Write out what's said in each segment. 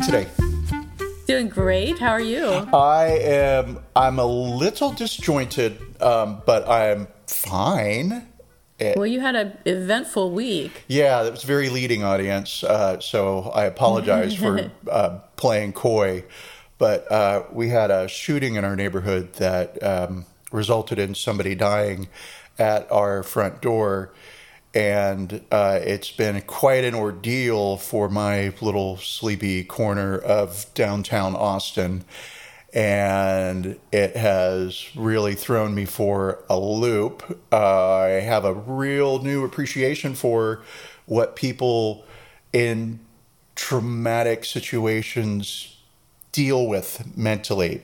You today? Doing great. How are you? I am. I'm a little disjointed, um, but I'm fine. Well, you had an eventful week. Yeah, that was very leading audience. Uh, so I apologize for uh, playing coy, but uh, we had a shooting in our neighborhood that um, resulted in somebody dying at our front door. And uh, it's been quite an ordeal for my little sleepy corner of downtown Austin. And it has really thrown me for a loop. Uh, I have a real new appreciation for what people in traumatic situations deal with mentally,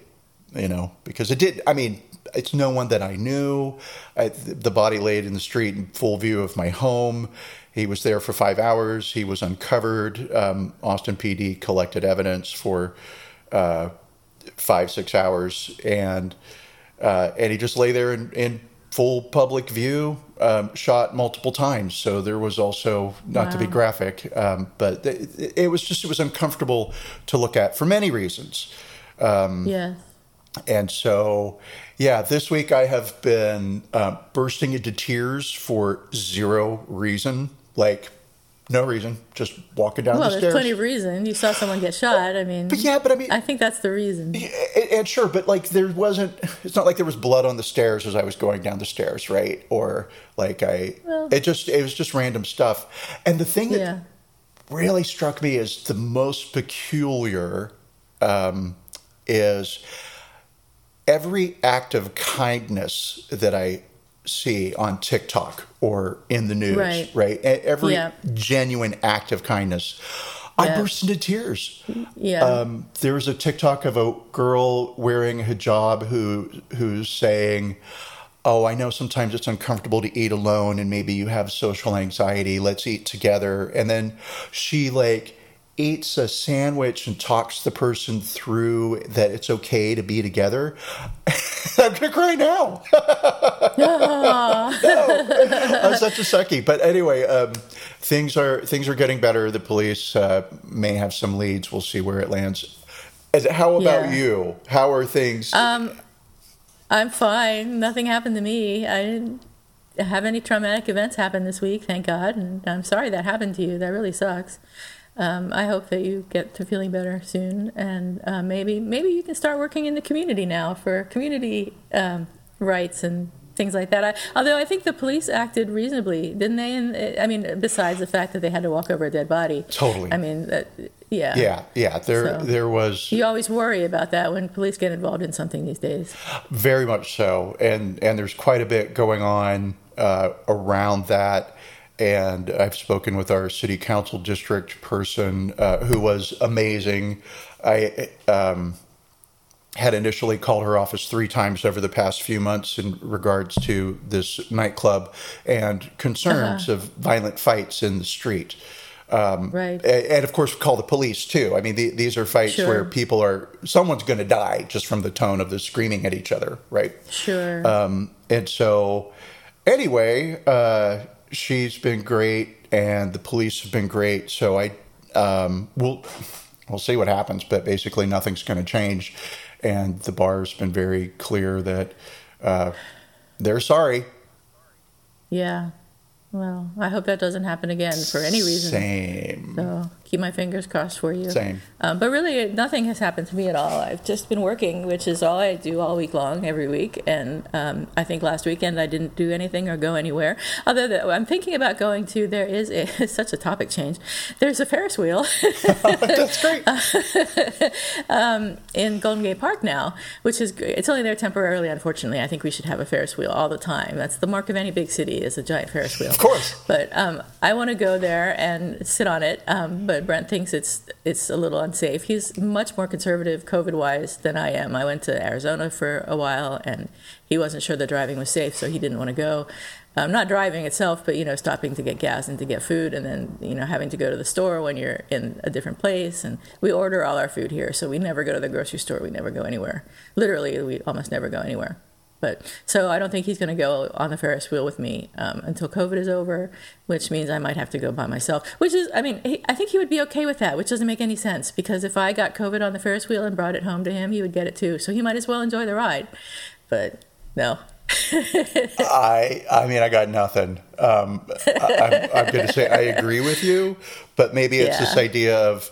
you know, because it did, I mean, it's no one that I knew. I, the body laid in the street in full view of my home. He was there for five hours. He was uncovered. Um, Austin PD collected evidence for uh, five, six hours, and uh, and he just lay there in, in full public view, um, shot multiple times. So there was also not to be graphic, um, but it, it was just it was uncomfortable to look at for many reasons. Yes. And so, yeah, this week I have been uh, bursting into tears for zero reason, like no reason, just walking down Well, the there's stairs. plenty of reason. You saw someone get shot. I mean, but yeah, but I mean, I think that's the reason. and, and sure, but like there wasn't. It's not like there was blood on the stairs as I was going down the stairs, right? Or like I. Well- it just it was just random stuff. And the thing that Yeah. really struck me as the most peculiar um, is every act of kindness that I see on TikTok or in the news, Right. right? Every Yeah. genuine act of kindness. I Yeah. burst into tears. Yeah. Um, there was a TikTok of a girl wearing a hijab who who's saying, "Oh, I know sometimes it's uncomfortable to eat alone, and maybe you have social anxiety. Let's eat together." And then she like eats a sandwich and talks the person through that it's okay to be together. I'm gonna cry now. no, I'm such a sucky. But anyway, um, things are things are getting better. The police uh, may have some leads. We'll see where it lands. As- How about Yeah. you? How are things? I'm fine. Nothing happened to me. I didn't have any traumatic events happen this week, thank God. And I'm sorry that happened to you. That really sucks. Um, I hope that you get to feeling better soon, and uh, maybe maybe you can start working in the community now for community um, rights and things like that. I, although I think the police acted reasonably, didn't they? And I mean, besides the fact that they had to walk over a dead body. Totally. I mean, that, yeah. yeah, yeah. There, So- there was You always worry about that when police get involved in something these days. very much so, and and there's quite a bit going on uh, around that. And I've spoken with our city council district person uh, who was amazing. I um, had initially called her office three times over the past few months in regards to this nightclub and concerns of violent fights in the street. Um, Right. And of course, call the police too. I mean, the, these are fights Sure. where people are, someone's going to die just from the tone of the screaming at each other, right? Sure. Um, and so, anyway, uh, she's been great, and the police have been great. So I, um, we'll we'll see what happens, but basically nothing's going to change. And the bar's been very clear that uh, they're sorry. Yeah. Well, I hope that doesn't happen again for any reason. Same. So, keep my fingers crossed for you. Same. Um, but really, nothing has happened to me at all. I've just been working, which is all I do all week long, every week. And um, I think last weekend I didn't do anything or go anywhere. Although the, I'm thinking about going to, there is a, such a topic change. There's a Ferris wheel. That's great. um, in Golden Gate Park now, which is great. It's only there temporarily, unfortunately. I think we should have a Ferris wheel all the time. That's the mark of any big city is a giant Ferris wheel. Of course. But um, I want to go there and sit on it. Um, but Brent thinks it's it's a little unsafe. He's much more conservative COVID wise than I am. I went to Arizona for a while, and he wasn't sure the driving was safe, so he didn't want to go. Um, not driving itself, but you know, stopping to get gas and to get food, and then you know, having to go to the store when you're in a different place. And we order all our food here, so we never go to the grocery store. We never go anywhere. Literally, we almost never go anywhere. But so I don't think he's going to go on the Ferris wheel with me um, until COVID is over, which means I might have to go by myself. Which is, I mean, he, I think he would be okay with that, which doesn't make any sense because if I got COVID on the Ferris wheel and brought it home to him, he would get it too. So he might as well enjoy the ride. But no. I I mean I got nothing. Um, I, am going to say I agree with you, but maybe it's Yeah. this idea of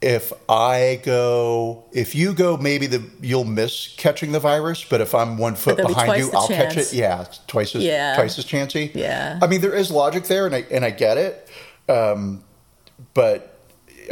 if I go, if you go, maybe the you'll miss catching the virus. But if I'm one foot there'll be behind you, I'll catch it. Yeah, twice as Yeah. twice as chancy. Yeah. I mean there is logic there, and I and I get it. Um, but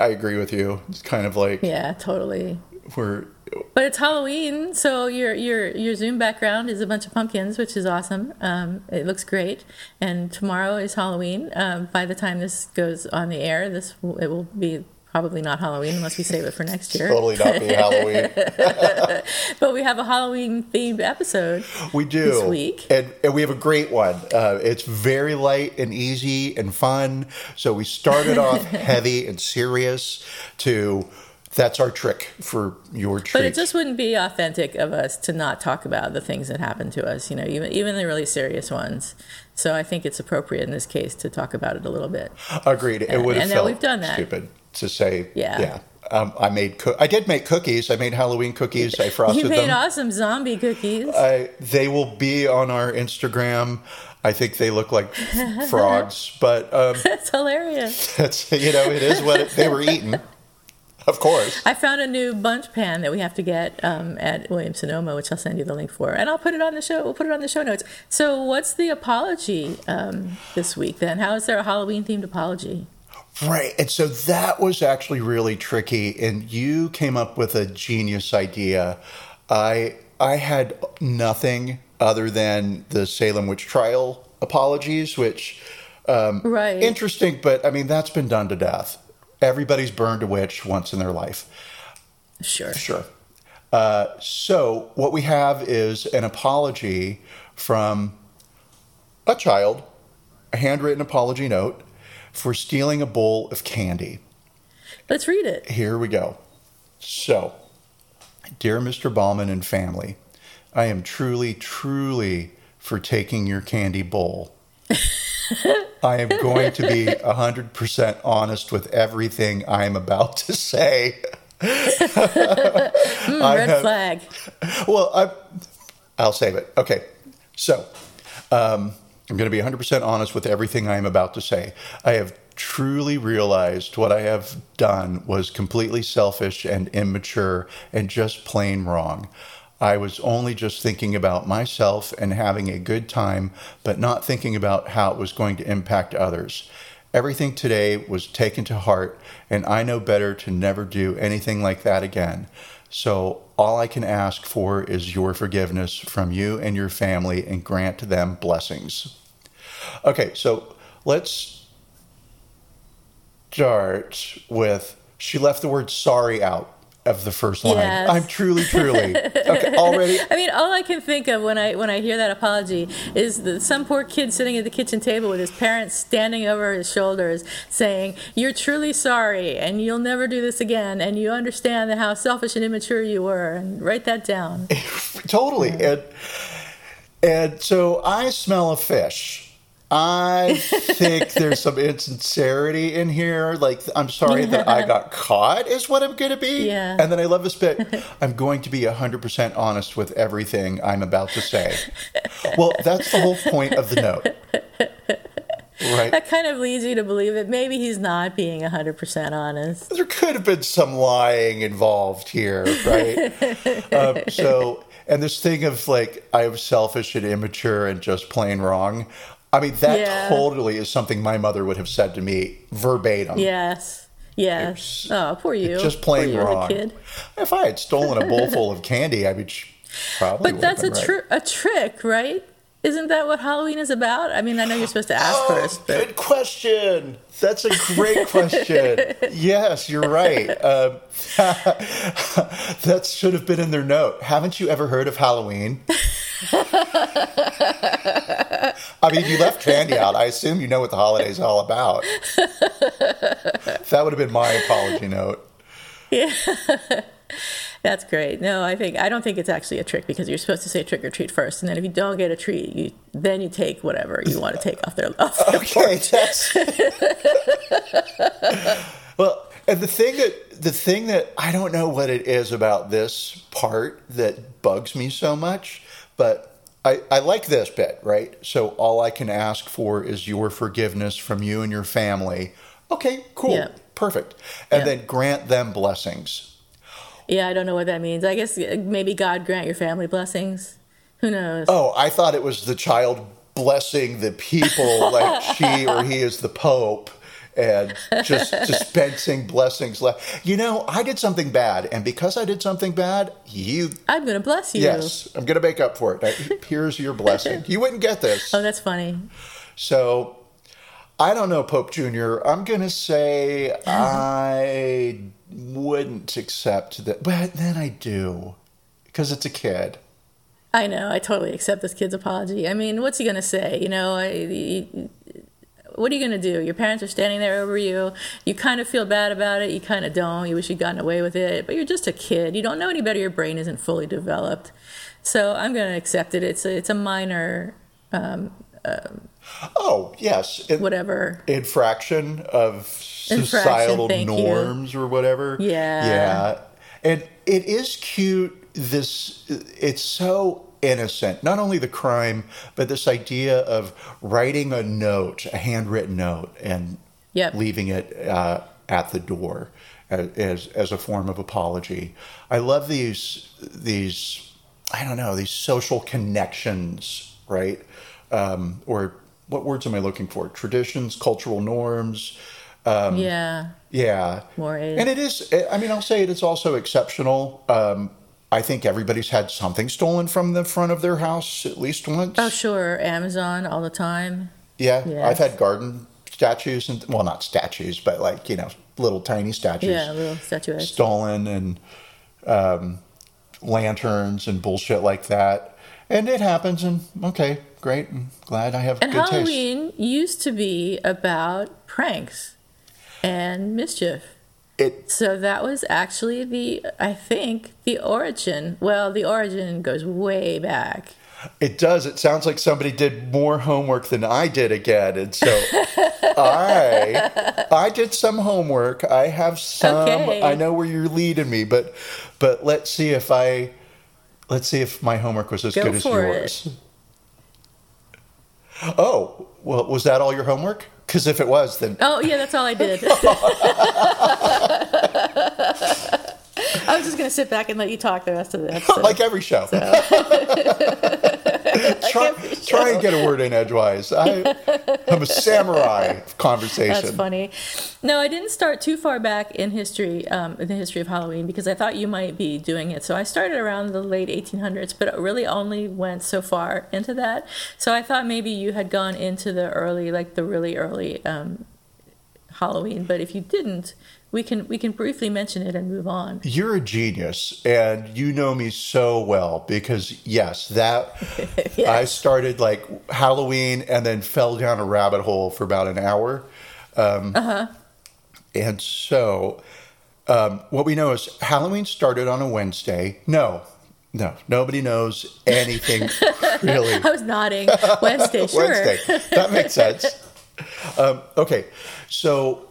I agree with you. It's kind of like Yeah, totally. we're But it's Halloween, so your your your Zoom background is a bunch of pumpkins, which is awesome. Um, it looks great. And tomorrow is Halloween. Um, by the time this goes on the air, this it will be probably not Halloween unless we save it for next year. totally not be Halloween. But we have a Halloween themed episode. We do this week. and, and we have a great one. Uh, it's very light and easy and fun. So we started off heavy and serious. To that's our trick for your treat. But it just wouldn't be authentic of us to not talk about the things that happen to us, you know, even even the really serious ones. So I think it's appropriate in this case to talk about it a little bit. Agreed. It would and now felt we've done that. stupid to say. Yeah. yeah. Um, I made. Coo- I did make cookies. I made Halloween cookies. I frosted them. You made them. awesome zombie cookies. I, they will be on our Instagram. I think they look like frogs, but um, That's hilarious. that's you know it is what it, they were eating. Of course. I found a new bundt pan that we have to get um, at Williams Sonoma, which I'll send you the link for, and I'll put it on the show. We'll put it on the show notes. So, what's the apology um, this week then? How is there a Halloween themed apology? Right. And so that was actually really tricky. And you came up with a genius idea. I I had nothing other than the Salem witch trial apologies, which um, Right. interesting, but I mean that's been done to death. Everybody's burned a witch once in their life. Sure. Sure. Uh, so what we have is an apology from a child, a handwritten apology note for stealing a bowl of candy. Let's read it. Here we go. So, dear Mr. Bauman and family, I am truly, truly for taking your candy bowl. I am going to be 100% honest with everything I am about to say. Mm, I red have- flag. Well, I, I'll save it. Okay. So, um, I'm going to be 100% honest with everything I am about to say. I have truly realized what I have done was completely selfish and immature and just plain wrong. I was only just thinking about myself and having a good time, but not thinking about how it was going to impact others. Everything today was taken to heart, and I know better to never do anything like that again. So, all I can ask for is your forgiveness from you and your family and grant them blessings. Okay, so let's start with she left the word sorry out of the first line. Yes. I'm truly, truly. Okay, already. I mean, all I can think of when I when I hear that apology is the, some poor kid sitting at the kitchen table with his parents standing over his shoulders, saying, "You're truly sorry, and you'll never do this again, and you understand how selfish and immature you were." And write that down. totally. And and so I smell a fish. I think there's some insincerity in here. Like I'm sorry that I got caught is what I'm going to be. Yeah. And then I love this bit. I'm going to be 100% honest with everything I'm about to say. Well, that's the whole point of the note. Right. That kind of leads you to believe that maybe he's not being 100% honest. there could have been some lying involved here, right? um, so, and this thing of like, I am selfish and immature and just plain wrong. I mean, that Yeah. totally is something my mother would have said to me verbatim. Yes. Yes. Oh, poor you. Just plain you wrong. kid. If I had stolen a bowl full of candy, I sh- probably. But would that's a, right. tr- a trick, right? Isn't that what Halloween is about? I mean, I know you're supposed to ask Oh, first, but good question. That's a great question. yes, you're right. Um, that should have been in their note. Haven't you ever heard of Halloween? I mean, you left candy out. I assume you know what the holiday's are all about. That would have been my apology note. Yeah. that's great. No, I think I don't think it's actually a trick because you're supposed to say trick or treat first, and then if you don't get a treat, you then you take whatever you want to take off their off their Okay, that's well. And the thing that the thing that I don't know what it is about this part that bugs me so much, but I, I like this bit, right? So all I can ask for is your forgiveness from you and your family. Okay, cool, Yeah. perfect, and Yeah. then grant them blessings. Yeah, I don't know what that means. I guess uh, maybe God grant your family blessings. Who knows? Oh, I thought it was the child blessing the people like she or he is the Pope and just dispensing blessings. You know, I did something bad, and because I did something bad, you, I'm gonna bless you. yes, I'm going to make up for it. Here's your blessing. You wouldn't get this. Oh, that's funny. So, I don't know, Pope Jr. I'm going to say I wouldn't accept that, but then I do because it's a kid. I know. I totally accept this kid's apology. I mean, what's he gonna say? You know, I, he- what are you gonna do? Your parents are standing there over you. You kind of feel bad about it. You kind of don't. You wish you'd gotten away with it. But you're just a kid. You don't know any better. Your brain isn't fully developed. So I'm gonna accept it. It's a, it's a minor um, uh, Oh, yes. In- whatever. infraction of Infraction, societal you. norms or whatever. Yeah. Yeah. And it is cute this it's so innocent. Not only the crime, but this idea of writing a note, a handwritten note and Yep. leaving it uh, at the door as, as a form of apology. I love these these I don't know, these social connections, right? Um, or what words am I looking for? Traditions, cultural norms. Um, yeah. Yeah. More. And it is, I mean, I'll say it, it's also exceptional. Um, I think everybody's had something stolen from the front of their house at least once. Oh, sure. Amazon all the time. yeah. yes. I've had garden statues and, well, not statues, but like, you know, little tiny statues Yeah, little statuettes. stolen and um, lanterns and bullshit like that. And it happens, and okay, great. I'm glad I have And good taste. Halloween used to be about pranks and mischief. It So that was actually the, I think, the origin. Well, the origin goes way back. It does. It sounds like somebody did more homework than I did again, and so I I did some homework. I have some. Okay. I know where you're leading me, but but let's see if I let's see if my homework was as Go good as for it. yours. Oh well, was that all your homework? Because if it was, then Oh, yeah, that's all I did. I was just going to sit back and let you talk the rest of the episode. like every show. try, every try and get a word in edgewise. I, I'm a samurai conversation. That's funny. No, I didn't start too far back in history, um, in the history of Halloween, because I thought you might be doing it. So I started around the late 1800s, but it really only went so far into that. So I thought maybe you had gone into the early, like the really early um, Halloween. But if you didn't, we can we can briefly mention it and move on. You're a genius, and you know me so well because yes, that Yes. I started like Halloween and then fell down a rabbit hole for about an hour. Um, Uh-huh. And so, um, what we know is Halloween started on a Wednesday. No, no, nobody knows anything really. I was nodding. Wednesday, sure. Wednesday. That makes sense. Um, okay, so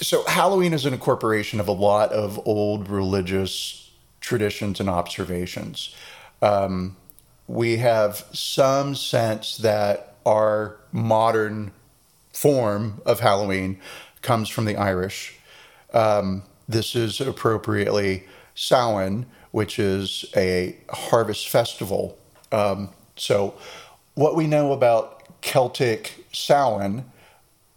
so Halloween is an incorporation of a lot of old religious traditions and observations. Um, we have some sense that our modern form of Halloween comes from the Irish. Um, this is appropriately Samhain, which is a harvest festival. Um, so, what we know about Celtic Samhain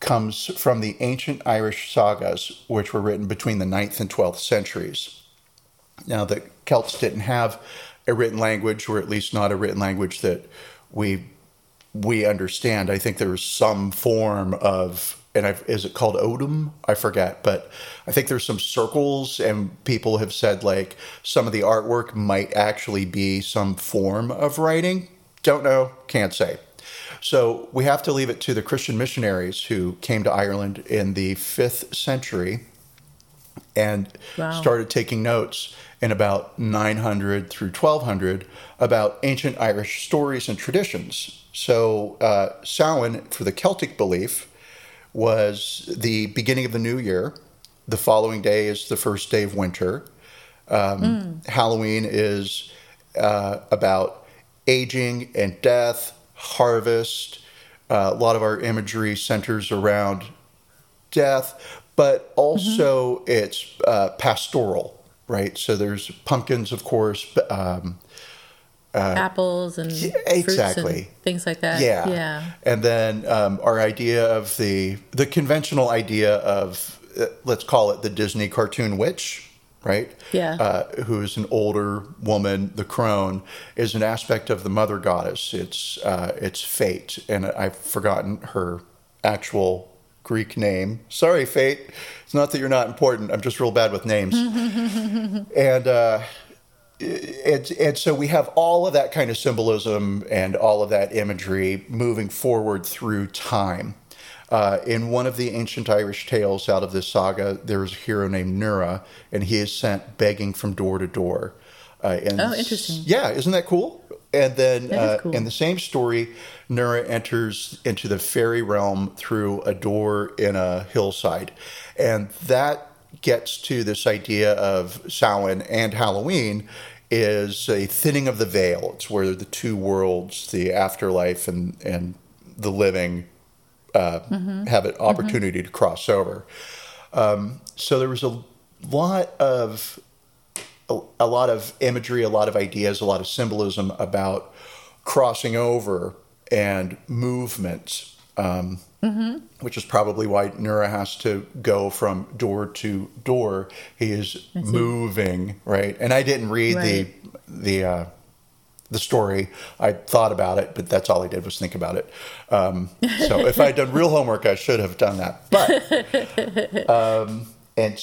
comes from the ancient Irish sagas, which were written between the 9th and 12th centuries. Now, the Celts didn't have a written language, or at least not a written language that we we understand. I think there's some form of, and I've, is it called Ogham? I forget, but I think there's some circles, and people have said like some of the artwork might actually be some form of writing. Don't know, can't say. So we have to leave it to the Christian missionaries who came to Ireland in the fifth century and wow. started taking notes in about 900 through 1200 about ancient Irish stories and traditions. So, uh, Samhain, for the Celtic belief, was the beginning of the new year. The following day is the first day of winter. Um, mm. Halloween is uh, about aging and death, harvest. Uh, a lot of our imagery centers around death, but also mm-hmm. it's uh, pastoral, right? So there's pumpkins, of course, um, uh, apples and yeah, exactly and things like that. Yeah, yeah. And then um, our idea of the the conventional idea of uh, let's call it the Disney cartoon witch, right? Yeah. Uh, who is an older woman, the crone, is an aspect of the mother goddess. It's uh, it's fate, and I've forgotten her actual Greek name. Sorry, fate. It's not that you're not important. I'm just real bad with names. and uh, and, and so we have all of that kind of symbolism and all of that imagery moving forward through time. Uh, in one of the ancient Irish tales out of this saga, there's a hero named Nera, and he is sent begging from door to door. Uh, and oh, interesting. Yeah, isn't that cool? And then uh, cool. in the same story, Nera enters into the fairy realm through a door in a hillside. And that gets to this idea of Samhain and Halloween is a thinning of the veil. It's where the two worlds, the afterlife and, and the living, uh, mm-hmm. have an opportunity mm-hmm. to cross over. Um, so there was a lot of a, a, lot of imagery, a lot of ideas, a lot of symbolism about crossing over and movement. Um, mm-hmm. Which is probably why Nera has to go from door to door. He is moving, right? And I didn't read right. the the uh, the story. I thought about it, but that's all I did was think about it. Um, so if I had done real homework, I should have done that. But um, and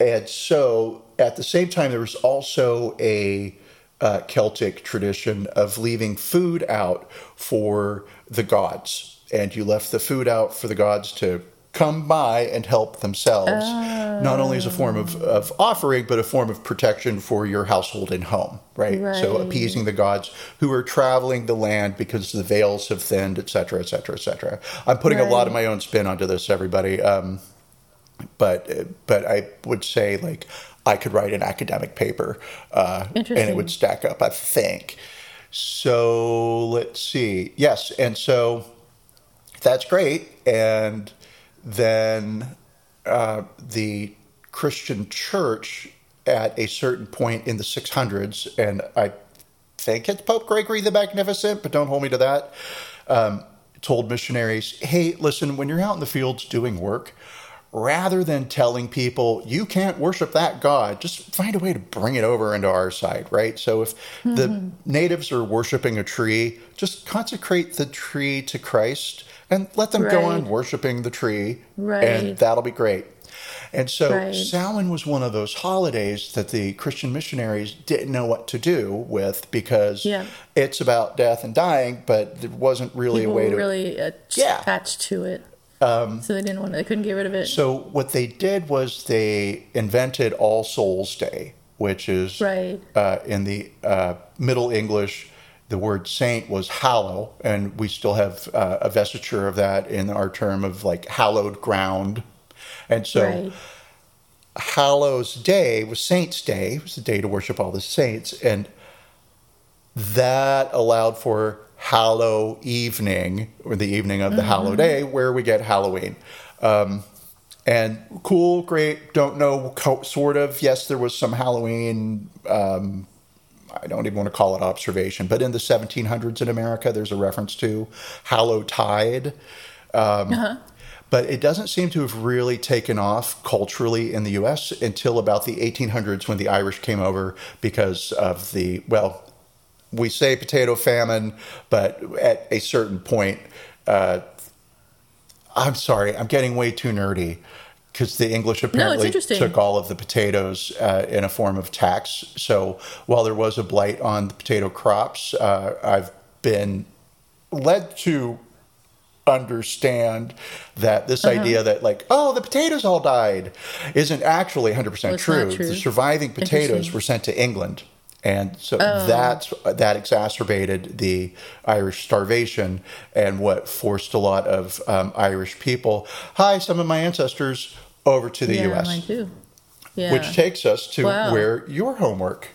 and so at the same time, there was also a uh, Celtic tradition of leaving food out for the gods, and you left the food out for the gods to come by and help themselves, oh. not only as a form of, of offering, but a form of protection for your household and home, right? right? So appeasing the gods who are traveling the land because the veils have thinned, et cetera, et cetera, et cetera. I'm putting right. a lot of my own spin onto this, everybody. Um, but but I would say like I could write an academic paper, uh, and it would stack up. I think. So let's see. Yes, and so that's great, and then uh, the Christian church at a certain point in the 600s, and I think it's Pope Gregory the Magnificent, but don't hold me to that, um, told missionaries, hey, listen, when you're out in the fields doing work, rather than telling people you can't worship that god just find a way to bring it over into our side right? So if mm-hmm. the natives are worshiping a tree just consecrate the tree to christ and let them right. go on worshiping the tree, right. and that'll be great. And so right. Samhain was one of those holidays that the Christian missionaries didn't know what to do with because yeah. it's about death and dying, but there wasn't really People a way to really attach to it. Um, so they didn't want to, they couldn't get rid of it. So what they did was they invented All Souls Day, which is right. uh, in the uh, Middle English the word saint was hallow, and we still have uh, a vestiture of that in our term of like hallowed ground. And so, right. Hallows Day was Saints' Day. It was the day to worship all the saints. And that allowed for Hallow evening, or the evening of the Hallow Day, where we get Halloween. Um, and cool, great, don't know, co- sort of. Yes, there was some Halloween. Um, I don't even want to call it observation, but in the 1700s in America, there's a reference to Hallowtide. Um, But it doesn't seem to have really taken off culturally in the US until about the 1800s when the Irish came over because of the, well, we say potato famine, but at a certain point, uh, I'm sorry, I'm getting way too nerdy because the English apparently interesting. took all of the potatoes uh, in a form of tax. So while there was a blight on the potato crops, uh, I've been led to understand that this Uh-huh. idea that like oh the potatoes all died isn't actually 100% true. true. the surviving potatoes were sent to england and so Oh. that's that exacerbated the irish starvation and what forced a lot of um, irish people hi some of my ancestors over to the yeah, us. Yeah. which takes us to Wow. where your homework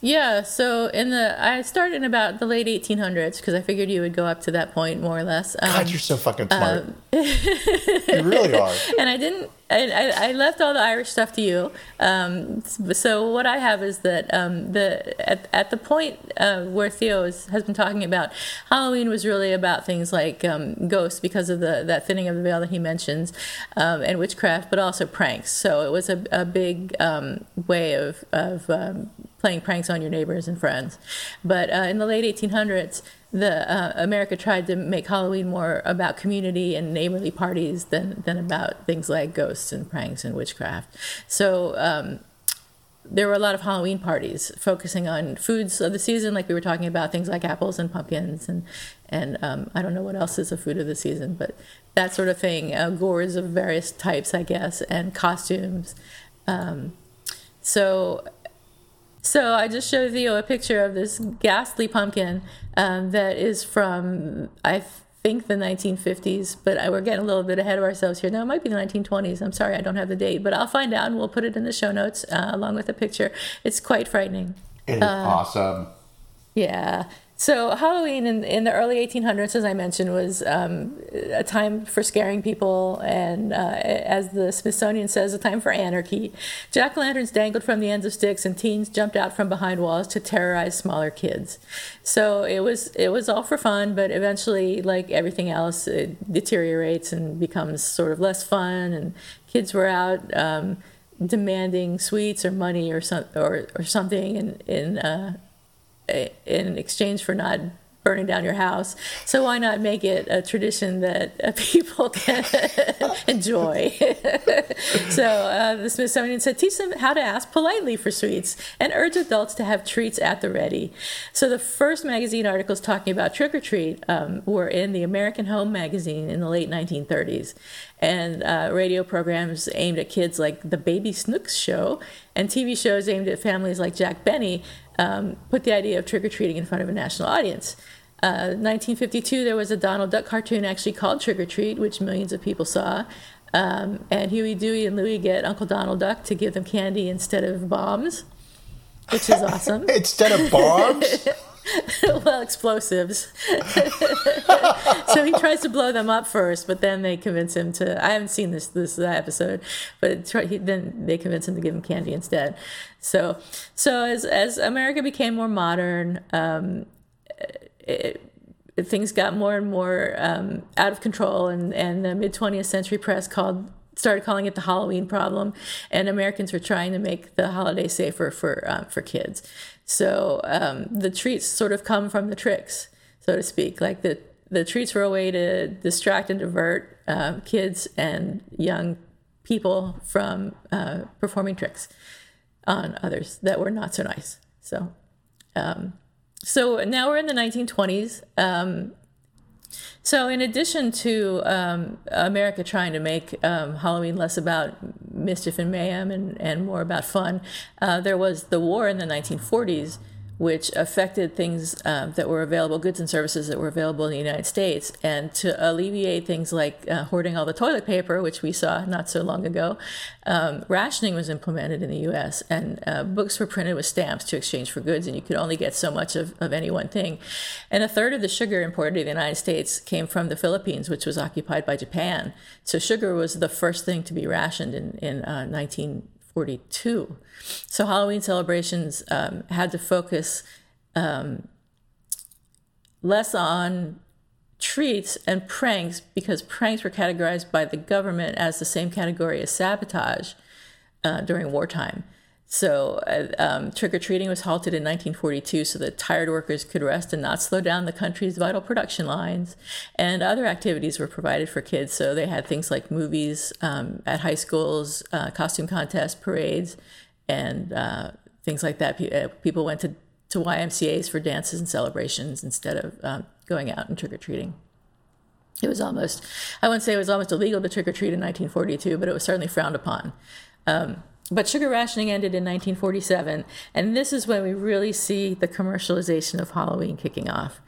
Yeah, so in the I started in about the late 1800s because I figured you would go up to that point more or less. Um, god you're so fucking smart you really are and I didn't. I, I, left all the Irish stuff to you. Um, so what I have is that um, the at, at the point uh, where Theo is, has been talking about Halloween was really about things like um, ghosts because of the that thinning of the veil that he mentions, um, and witchcraft, but also pranks. So it was a, a big um, way of of um, playing pranks on your neighbors and friends. But uh, in the late 1800s, the uh, America tried to make Halloween more about community and neighborly parties than than about things like ghosts and pranks and witchcraft. So. Um, there were a lot of Halloween parties focusing on foods of the season, like we were talking about things like apples and pumpkins, and and um, I don't know what else is a food of the season, but that sort of thing. Uh, gourds of various types, I guess, and costumes. Um, so so I just showed Theo a picture of this ghastly pumpkin um, that is from I think the 1950s, but I, we're getting a little bit ahead of ourselves here. No, it might be the 1920s. I'm sorry, I don't have the date, but I'll find out and we'll put it in the show notes uh, along with the picture. It's quite frightening. it is awesome Yeah. So Halloween in, in the early 1800s, as I mentioned, was um, a time for scaring people, and uh, as the Smithsonian says, a time for anarchy. Jack lanterns dangled from the ends of sticks, and teens jumped out from behind walls to terrorize smaller kids. So it was it was all for fun, but eventually, like everything else, it deteriorates and becomes sort of less fun, and kids were out. Um, demanding sweets or money or some or, or something in in uh, in exchange for not burning down your house. So why not make it a tradition that uh, people can enjoy? so uh, the Smithsonian said, teach them how to ask politely for sweets and urge adults to have treats at the ready. So the first magazine articles talking about trick or treat um, were in the American Home magazine in the late 1930s. And uh, radio programs aimed at kids like the Baby Snooks show and TV shows aimed at families like Jack Benny um, put the idea of trick or treating in front of a national audience. Uh, 1952, there was a Donald Duck cartoon actually called Trick or Treat, which millions of people saw. Um, and Huey, Dewey, and Louie get Uncle Donald Duck to give them candy instead of bombs, which is awesome. instead of bombs well, explosives. so he tries to blow them up first, but then they convince him to. I haven't seen this this uh, episode, but he, then they convince him to give him candy instead. So, so as as America became more modern, um, it, things got more and more um, out of control, and and the mid twentieth century press called started calling it the Halloween problem, and Americans were trying to make the holiday safer for um, for kids. So um, the treats sort of come from the tricks, so to speak. Like the the treats were a way to distract and divert um, kids and young people from uh, performing tricks on others that were not so nice. So. Um, so now we're in the 1920s. Um, so, in addition to um, America trying to make um, Halloween less about mischief and mayhem and, and more about fun, uh, there was the war in the 1940s which affected things um, that were available, goods and services that were available in the United States. And to alleviate things like uh, hoarding all the toilet paper, which we saw not so long ago, um, rationing was implemented in the US, and uh, books were printed with stamps to exchange for goods, and you could only get so much of, of any one thing. And a third of the sugar imported to the United States came from the Philippines, which was occupied by Japan. So sugar was the first thing to be rationed in, in uh, 1942. So Halloween celebrations um, had to focus um, less on treats and pranks because pranks were categorized by the government as the same category as sabotage uh, during wartime. So uh, um, trick or treating was halted in 1942 so that tired workers could rest and not slow down the country's vital production lines. And other activities were provided for kids. So they had things like movies um, at high schools, uh, costume contests, parades, and uh, things like that. Uh, people went to, to YMCA's for dances and celebrations instead of um, going out and trick or treating. It was almost, I wouldn't say it was almost illegal to trick or treat in 1942, but it was certainly frowned upon. Um, but sugar rationing ended in 1947, and this is when we really see the commercialization of Halloween kicking off.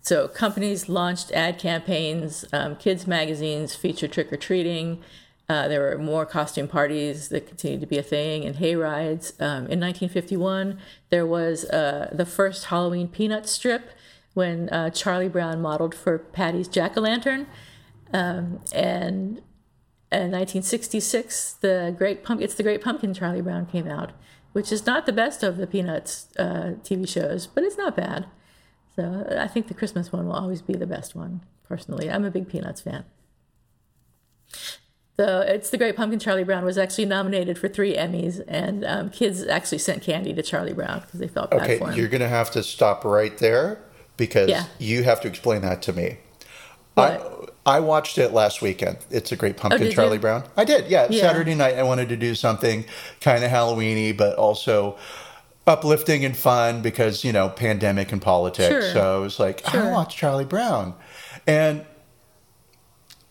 So companies launched ad campaigns, um, kids magazines featured trick or treating. Uh, there were more costume parties that continued to be a thing, and hay rides. Um, in 1951, there was uh, the first Halloween peanut strip when uh, Charlie Brown modeled for Patty's jack o' lantern. Um, and in 1966, the Great Pump, it's the Great Pumpkin Charlie Brown came out, which is not the best of the Peanuts uh, TV shows, but it's not bad. So I think the Christmas one will always be the best one. Personally, I'm a big Peanuts fan. So it's the Great Pumpkin Charlie Brown was actually nominated for three Emmys, and um, kids actually sent candy to Charlie Brown because they felt bad okay, for him. you're going to have to stop right there because Yeah. you have to explain that to me. What? I, I watched it last weekend. It's a great pumpkin, Oh, Charlie you? Brown. I did, yeah. Yeah. Saturday night, I wanted to do something kind of Halloweeny, but also uplifting and fun because you know pandemic and politics. Sure. So I was like, Sure. I watch Charlie Brown, and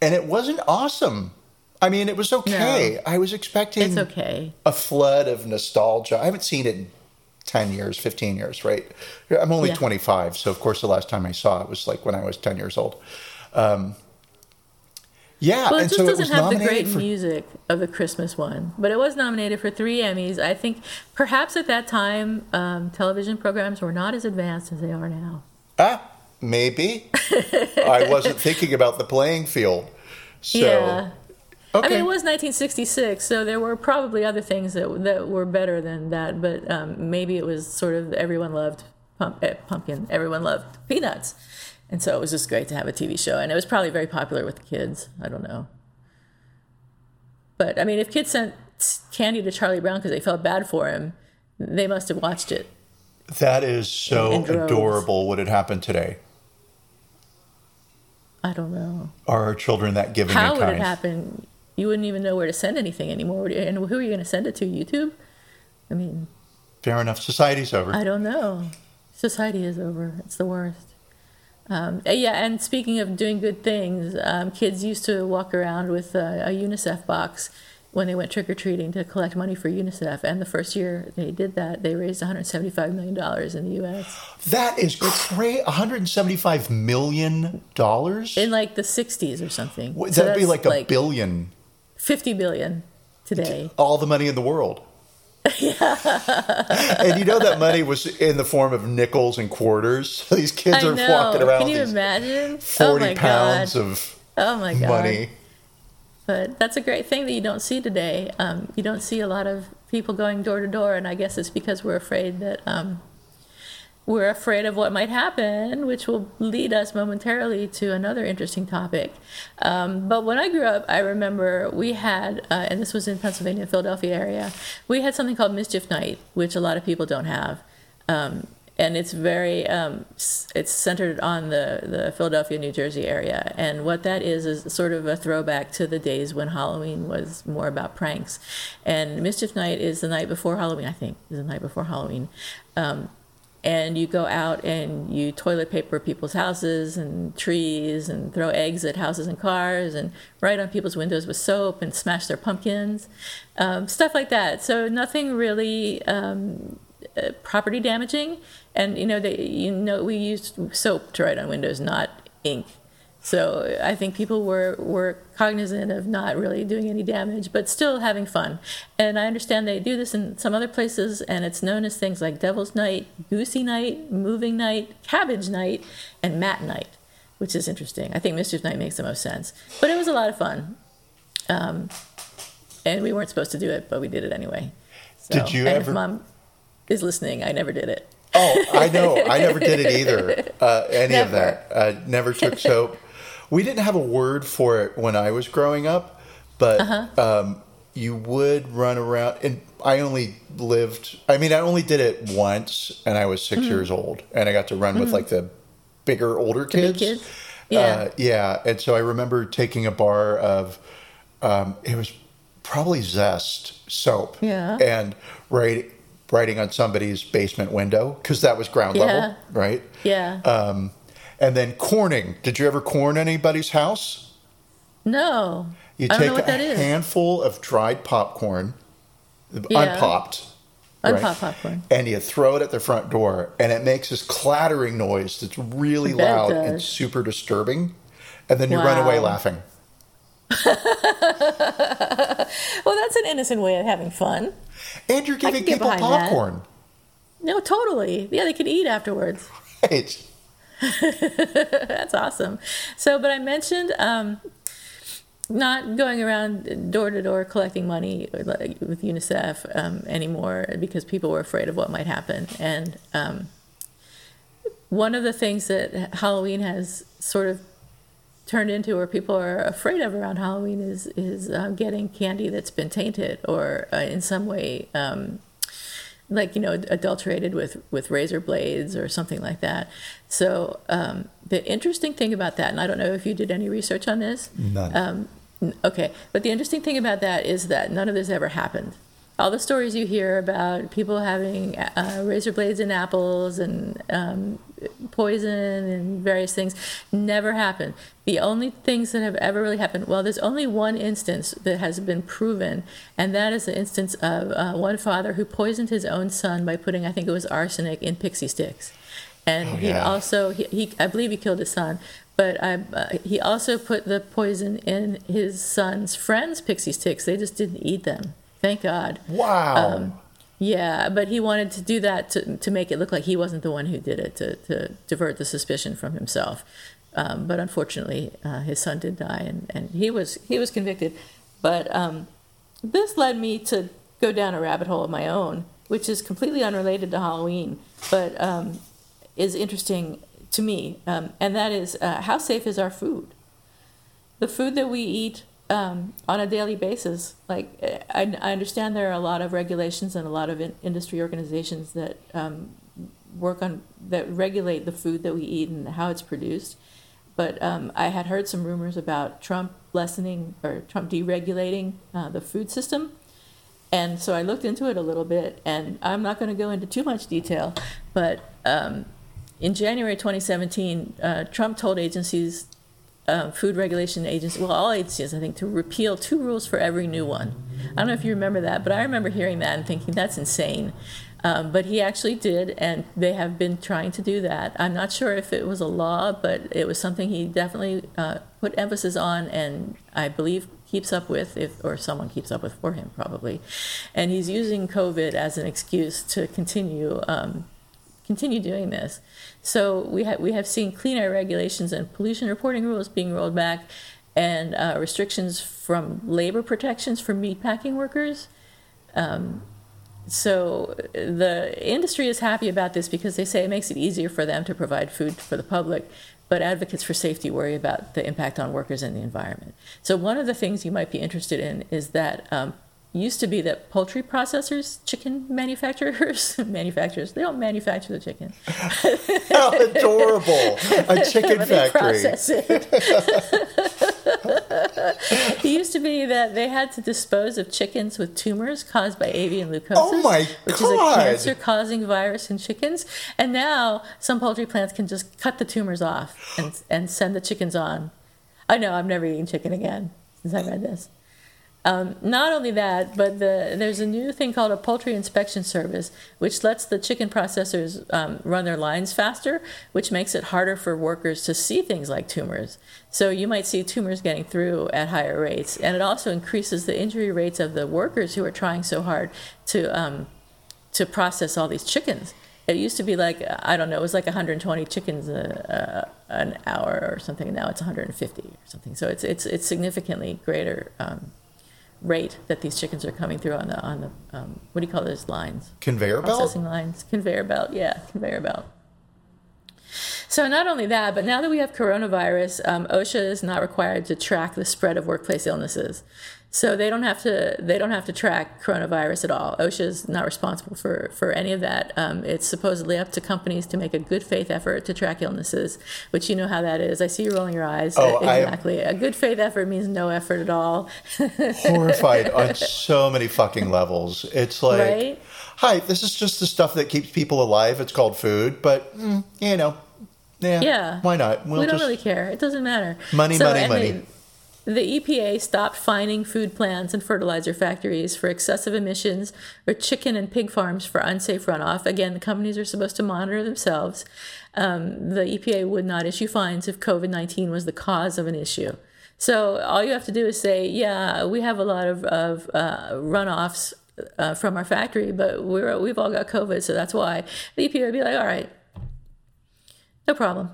and it wasn't awesome. I mean, it was okay. I was expecting it's okay. a flood of nostalgia. I haven't seen it in 10 years, 15 years, right? I'm only Yeah. 25, so of course the last time I saw it was like when I was 10 years old. Um, yeah, Well, it and just so doesn't was have the great for music of the Christmas one, but it was nominated for three Emmys. I think perhaps at that time, um, television programs were not as advanced as they are now. ah, maybe. I wasn't thinking about the playing field. So yeah. okay. I mean, it was 1966, so there were probably other things that that were better than that. But um, maybe it was sort of everyone loved pump, eh, pumpkin, everyone loved peanuts, and so it was just great to have a TV show, and it was probably very popular with the kids. I don't know, but I mean, if kids sent candy to Charlie Brown because they felt bad for him, they must have watched it. that is so in adorable. Would it happen today? I don't know Are our children that giving how would kind? it happen. You wouldn't even know where to send anything anymore, and who are you going to send it to? YouTube? I mean. Fair enough. Society's over. I don't know. Society is over. It's the worst. Um, uh, yeah, and speaking of doing good things, um, kids used to walk around with a, a UNICEF box when they went trick or treating to collect money for UNICEF. And the first year they did that, they raised 175 million dollars in the U.S. that is crazy. 175 million dollars. in like the 60s or something. Would So That'd be like a billion. 50 billion today. all the money in the world. and you know that money was in the form of nickels and quarters. These kids are walking around Can you imagine? oh 40 my pounds God. of Oh my god. money. But that's a great thing that you don't see today. Um, you don't see a lot of people going door to door, and I guess it's because we're afraid that um, we're afraid of what might happen, which will lead us momentarily to another interesting topic. Um, but when I grew up, I remember we had, uh, and this was in Pennsylvania, Philadelphia area, we had something called Mischief Night, which a lot of people don't have. Um, and it's very um, it's centered on the, the Philadelphia, New Jersey area. And what that is is sort of a throwback to the days when Halloween was more about pranks. And Mischief Night is the night before Halloween, I think, is the night before Halloween. Um, and you go out and you toilet paper people's houses and trees and throw eggs at houses and cars and write on people's windows with soap and smash their pumpkins, um, stuff like that. So nothing really um, uh, property damaging. And you know, they you know we used soap to write on windows, not ink. So I think people were, were cognizant of not really doing any damage, but still having fun. And I understand they do this in some other places, and it's known as things like Devil's Night, Goosey Night, Moving Night, Cabbage Night, and Mat Night, which is interesting. I think Mischief Night makes the most sense. But it was a lot of fun. Um, and we weren't supposed to do it, but we did it anyway. So, did you and ever? If mom is listening, I never did it. Oh, I know. I never did it either. Uh, any never. of that. I never took soap. We didn't have a word for it when I was growing up, but uh-huh. um, you would run around. And I only lived. I mean, I only did it once, and I was 6 mm-hmm. years old, and I got to run mm-hmm. with like the bigger, older kids. kids? Yeah, uh, yeah. And so I remember taking a bar of. Um, it was probably Zest soap. Yeah. And write, writing on somebody's basement window because that was ground yeah. level, right? Yeah. Um, and then corning. Did you ever corn anybody's house? No. You I take a is. handful of dried popcorn, yeah. unpopped. Unpopped right? popcorn. And you throw it at the front door, and it makes this clattering noise that's really loud and super disturbing. And then you wow. run away laughing. well, that's an innocent way of having fun. And you're giving people popcorn. That. No, totally. Yeah, they can eat afterwards. Right. that's awesome. So, but I mentioned um, not going around door to door collecting money with UNICEF um, anymore because people were afraid of what might happen. And um, one of the things that Halloween has sort of turned into or people are afraid of around Halloween is is uh, getting candy that's been tainted or uh, in some way um, like you know adulterated with with razor blades or something like that. So um, the interesting thing about that, and I don't know if you did any research on this. None. Um, okay, but the interesting thing about that is that none of this ever happened all the stories you hear about people having uh, razor blades in apples and um, poison and various things never happened. The only things that have ever really happened, well, there's only one instance that has been proven, and that is the instance of uh, one father who poisoned his own son by putting, I think it was arsenic, in Pixy Stix. And oh, he also, he, he, I believe he killed his son, but I, uh, he also put the poison in his son's friends' Pixy Stix. They just didn't eat them. Thank God. Wow. Um, yeah, but he wanted to do that to, to make it look like he wasn't the one who did it, to, to divert the suspicion from himself. Um, but unfortunately, uh, his son did die, and, and he was he was convicted. But um, this led me to go down a rabbit hole of my own, which is completely unrelated to Halloween, but um, is interesting to me, um, and that is uh, how safe is our food? The food that we eat um, on a daily basis. Like I, I, understand there are a lot of regulations and a lot of in, industry organizations that um, work on that regulate the food that we eat and how it's produced. But um, I had heard some rumors about Trump lessening or Trump deregulating uh, the food system. And so I looked into it a little bit, and I'm not going to go into too much detail, but um, in January 2017, uh, Trump told agencies uh, food regulation agencies, well, all agencies, I think, to repeal two rules for every new one. I don't know if you remember that, but I remember hearing that and thinking that's insane. Um, but he actually did, and they have been trying to do that. I'm not sure if it was a law, but it was something he definitely uh, put emphasis on, and I believe keeps up with, if or someone keeps up with for him probably. And he's using COVID as an excuse to continue um, continue doing this. So we have we have seen clean air regulations and pollution reporting rules being rolled back, and uh, restrictions from labor protections for meatpacking workers. Um, so the industry is happy about this because they say it makes it easier for them to provide food for the public. But advocates for safety worry about the impact on workers and the environment. So one of the things you might be interested in is that um, used to be that poultry processors, chicken manufacturers, manufacturers, they don't manufacture the chicken. How adorable! A chicken factory. it. used to be that they had to dispose of chickens with tumors caused by avian leukosis, oh my which is a cancer-causing virus in chickens. And now some poultry plants can just cut the tumors off and, and send the chickens on. I know I've never eaten chicken again since I read this. Um, not only that, but the, there's a new thing called a poultry inspection service, which lets the chicken processors um, run their lines faster, which makes it harder for workers to see things like tumors. So you might see tumors getting through at higher rates, and it also increases the injury rates of the workers who are trying so hard to um, to process all these chickens. It used to be like I don't know, it was like 120 chickens a, a, an hour or something. Now it's 150 or something. So it's it's it's significantly greater um, rate that these chickens are coming through on the on the um, what do you call those lines? Conveyor belt. Processing lines, conveyor belt. Yeah, conveyor belt. So not only that, but now that we have coronavirus, um, OSHA is not required to track the spread of workplace illnesses. So they don't have to they don't have to track coronavirus at all. OSHA is not responsible for for any of that. Um, it's supposedly up to companies to make a good faith effort to track illnesses, which you know how that is. I see you rolling your eyes. Oh, exactly. A good faith effort means no effort at all. horrified on so many fucking levels. It's like, Right? hi, this is just the stuff that keeps people alive. It's called food, but mm, you know, yeah, Yeah. why not? We'll we don't just really care. It doesn't matter. Money, money, money. The, the EPA stopped fining food plants and fertilizer factories for excessive emissions or chicken and pig farms for unsafe runoff. Again, the companies are supposed to monitor themselves. Um, the EPA would not issue fines if COVID 19 was the cause of an issue. So all you have to do is say, yeah, we have a lot of, of uh, runoffs uh, from our factory, but we're, we've all got COVID, so that's why. The EPA would be like, all right, no problem.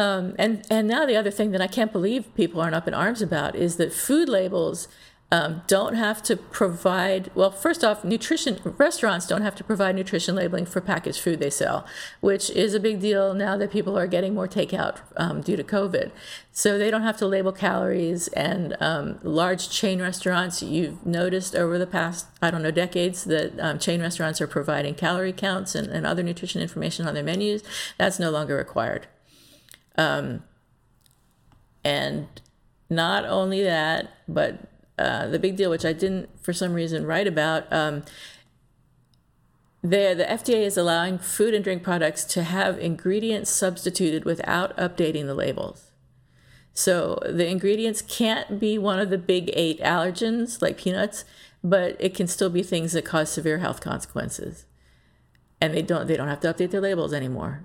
Um, and and now the other thing that I can't believe people aren't up in arms about is that food labels um, don't have to provide. Well, first off, nutrition restaurants don't have to provide nutrition labeling for packaged food they sell, which is a big deal now that people are getting more takeout um, due to COVID. So they don't have to label calories. And um, large chain restaurants, you've noticed over the past I don't know decades that um, chain restaurants are providing calorie counts and, and other nutrition information on their menus. That's no longer required. Um, and not only that, but uh, the big deal, which I didn't for some reason write about, um, there the FDA is allowing food and drink products to have ingredients substituted without updating the labels. So the ingredients can't be one of the big eight allergens like peanuts, but it can still be things that cause severe health consequences. And they don't they don't have to update their labels anymore.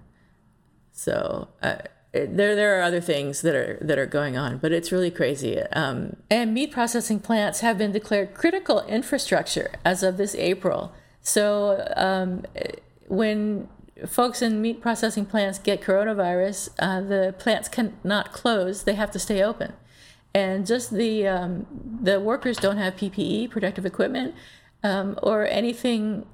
So uh, there there are other things that are that are going on, but it's really crazy. Um, and meat processing plants have been declared critical infrastructure as of this April. So um, when folks in meat processing plants get coronavirus, uh, the plants cannot close; they have to stay open. And just the um, the workers don't have PPE, protective equipment, um, or anything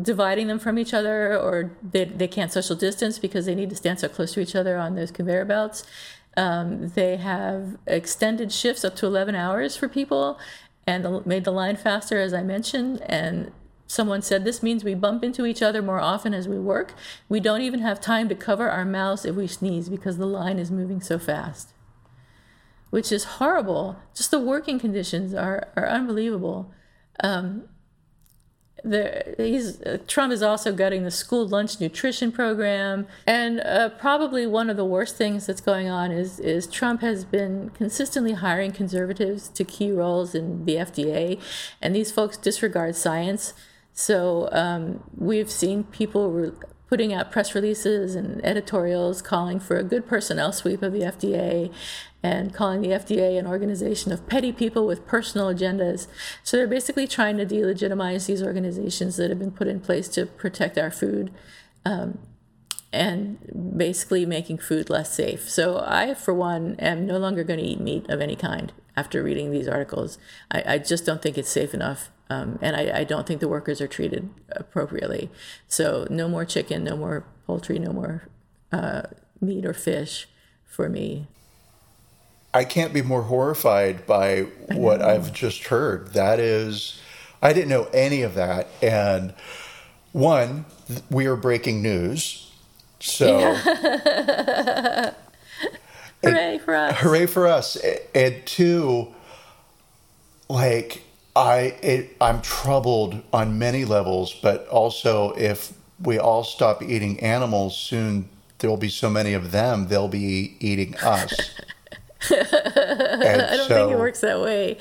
dividing them from each other or they, they can't social distance because they need to stand so close to each other on those conveyor belts. Um, they have extended shifts up to 11 hours for people and made the line faster, as I mentioned. And someone said this means we bump into each other more often as we work. We don't even have time to cover our mouths if we sneeze because the line is moving so fast, which is horrible. Just the working conditions are, are unbelievable. Um, the, he's, uh, Trump is also gutting the school lunch nutrition program, and uh, probably one of the worst things that's going on is is Trump has been consistently hiring conservatives to key roles in the FDA, and these folks disregard science. So um, we've seen people re- putting out press releases and editorials calling for a good personnel sweep of the FDA and calling the FDA an organization of petty people with personal agendas. So they're basically trying to delegitimize these organizations that have been put in place to protect our food. Um, and basically making food less safe. So I, for one, am no longer going to eat meat of any kind after reading these articles. I, I just don't think it's safe enough. Um, and I, I, don't think the workers are treated appropriately. So no more chicken, no more poultry, no more uh, meat or fish for me. I can't be more horrified by what I've just heard. That is, I didn't know any of that. And one, we are breaking news. So, yeah. hooray for us! Hooray for us! And two, like I, it, I'm troubled on many levels, but also if we all stop eating animals soon, there will be so many of them; they'll be eating us. I don't so, think it works that way.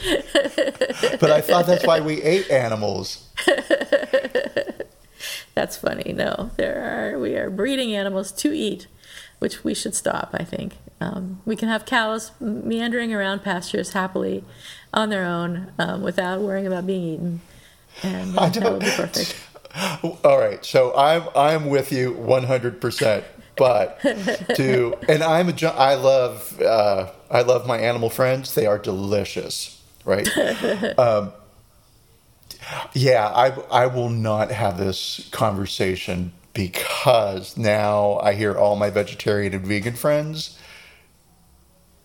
but I thought that's why we ate animals. that's funny. No, there are we are breeding animals to eat, which we should stop. I think um, we can have cows meandering around pastures happily on their own um, without worrying about being eaten, and uh, that would be perfect. All right, so I'm I'm with you 100. percent but to and I'm a I love uh, I love my animal friends. They are delicious, right? um, yeah, I I will not have this conversation because now I hear all my vegetarian and vegan friends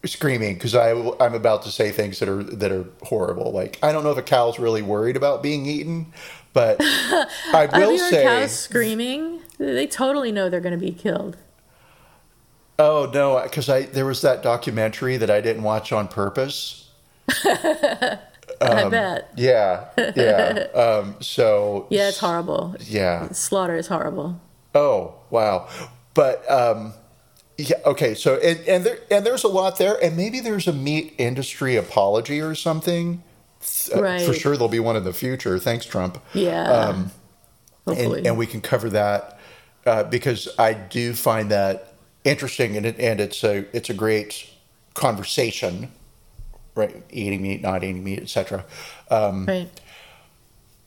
screaming because I I'm about to say things that are that are horrible. Like I don't know if a cow's really worried about being eaten, but I will say cows screaming. They totally know they're going to be killed. Oh no, because I there was that documentary that I didn't watch on purpose. Um, I bet. Yeah, yeah. Um, so yeah, it's horrible. Yeah, slaughter is horrible. Oh wow, but um, yeah, okay. So and and there and there's a lot there, and maybe there's a meat industry apology or something. Right. Uh, for sure, there'll be one in the future. Thanks, Trump. Yeah. Um, Hopefully. And, and we can cover that uh, because I do find that interesting, and it, and it's a it's a great conversation, right? Eating meat, not eating meat, etc. Um, right.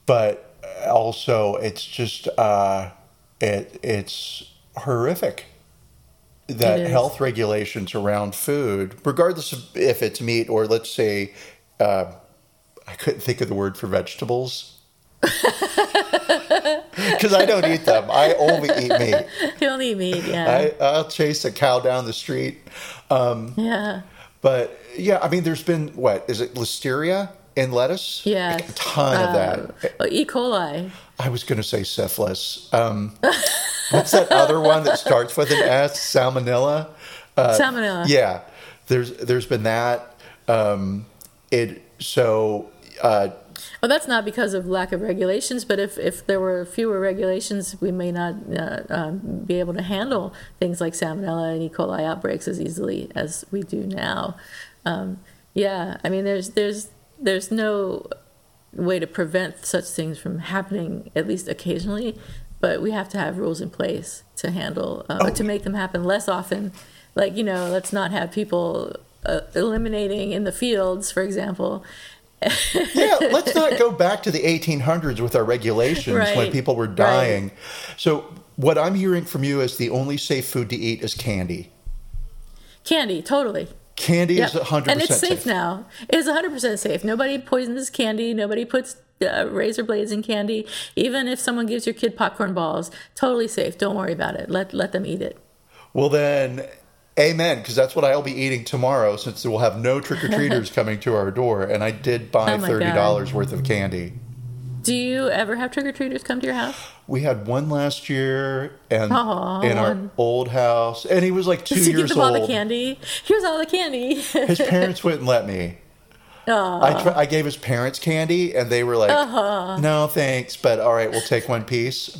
But also, it's just uh, it it's horrific that health regulations around food, regardless of if it's meat or let's say, uh, I couldn't think of the word for vegetables. Because I don't eat them. I only eat meat. You only eat meat, yeah. I, will chase a cow down the street. Um, yeah. But yeah, I mean, there's been what is it, listeria in lettuce? Yeah, a ton uh, of that. Uh, e. coli. I was going to say syphilis. Um, what's that other one that starts with an S? Salmonella. Uh, Salmonella. Yeah, there's there's been that. Um, it so. Uh, well, that's not because of lack of regulations, but if, if there were fewer regulations, we may not uh, um, be able to handle things like salmonella and E. coli outbreaks as easily as we do now. Um, yeah, I mean, there's there's there's no way to prevent such things from happening, at least occasionally, but we have to have rules in place to handle uh, oh. to make them happen less often. Like you know, let's not have people uh, eliminating in the fields, for example. yeah, let's not go back to the 1800s with our regulations right. when people were dying. Right. So, what I'm hearing from you is the only safe food to eat is candy. Candy, totally. Candy yep. is 100% And it's safe, safe. now. It's 100% safe. Nobody poisons candy. Nobody puts uh, razor blades in candy. Even if someone gives your kid popcorn balls, totally safe. Don't worry about it. Let, let them eat it. Well, then, amen, because that's what I'll be eating tomorrow since we'll have no trick or treaters coming to our door. And I did buy oh $30 God. worth of candy. Do you ever have trick or treaters come to your house? We had one last year, and Aww. in our old house, and he was like two years old. all the candy. Here's all the candy. his parents wouldn't let me. I, I gave his parents candy, and they were like, uh-huh. "No, thanks, but all right, we'll take one piece."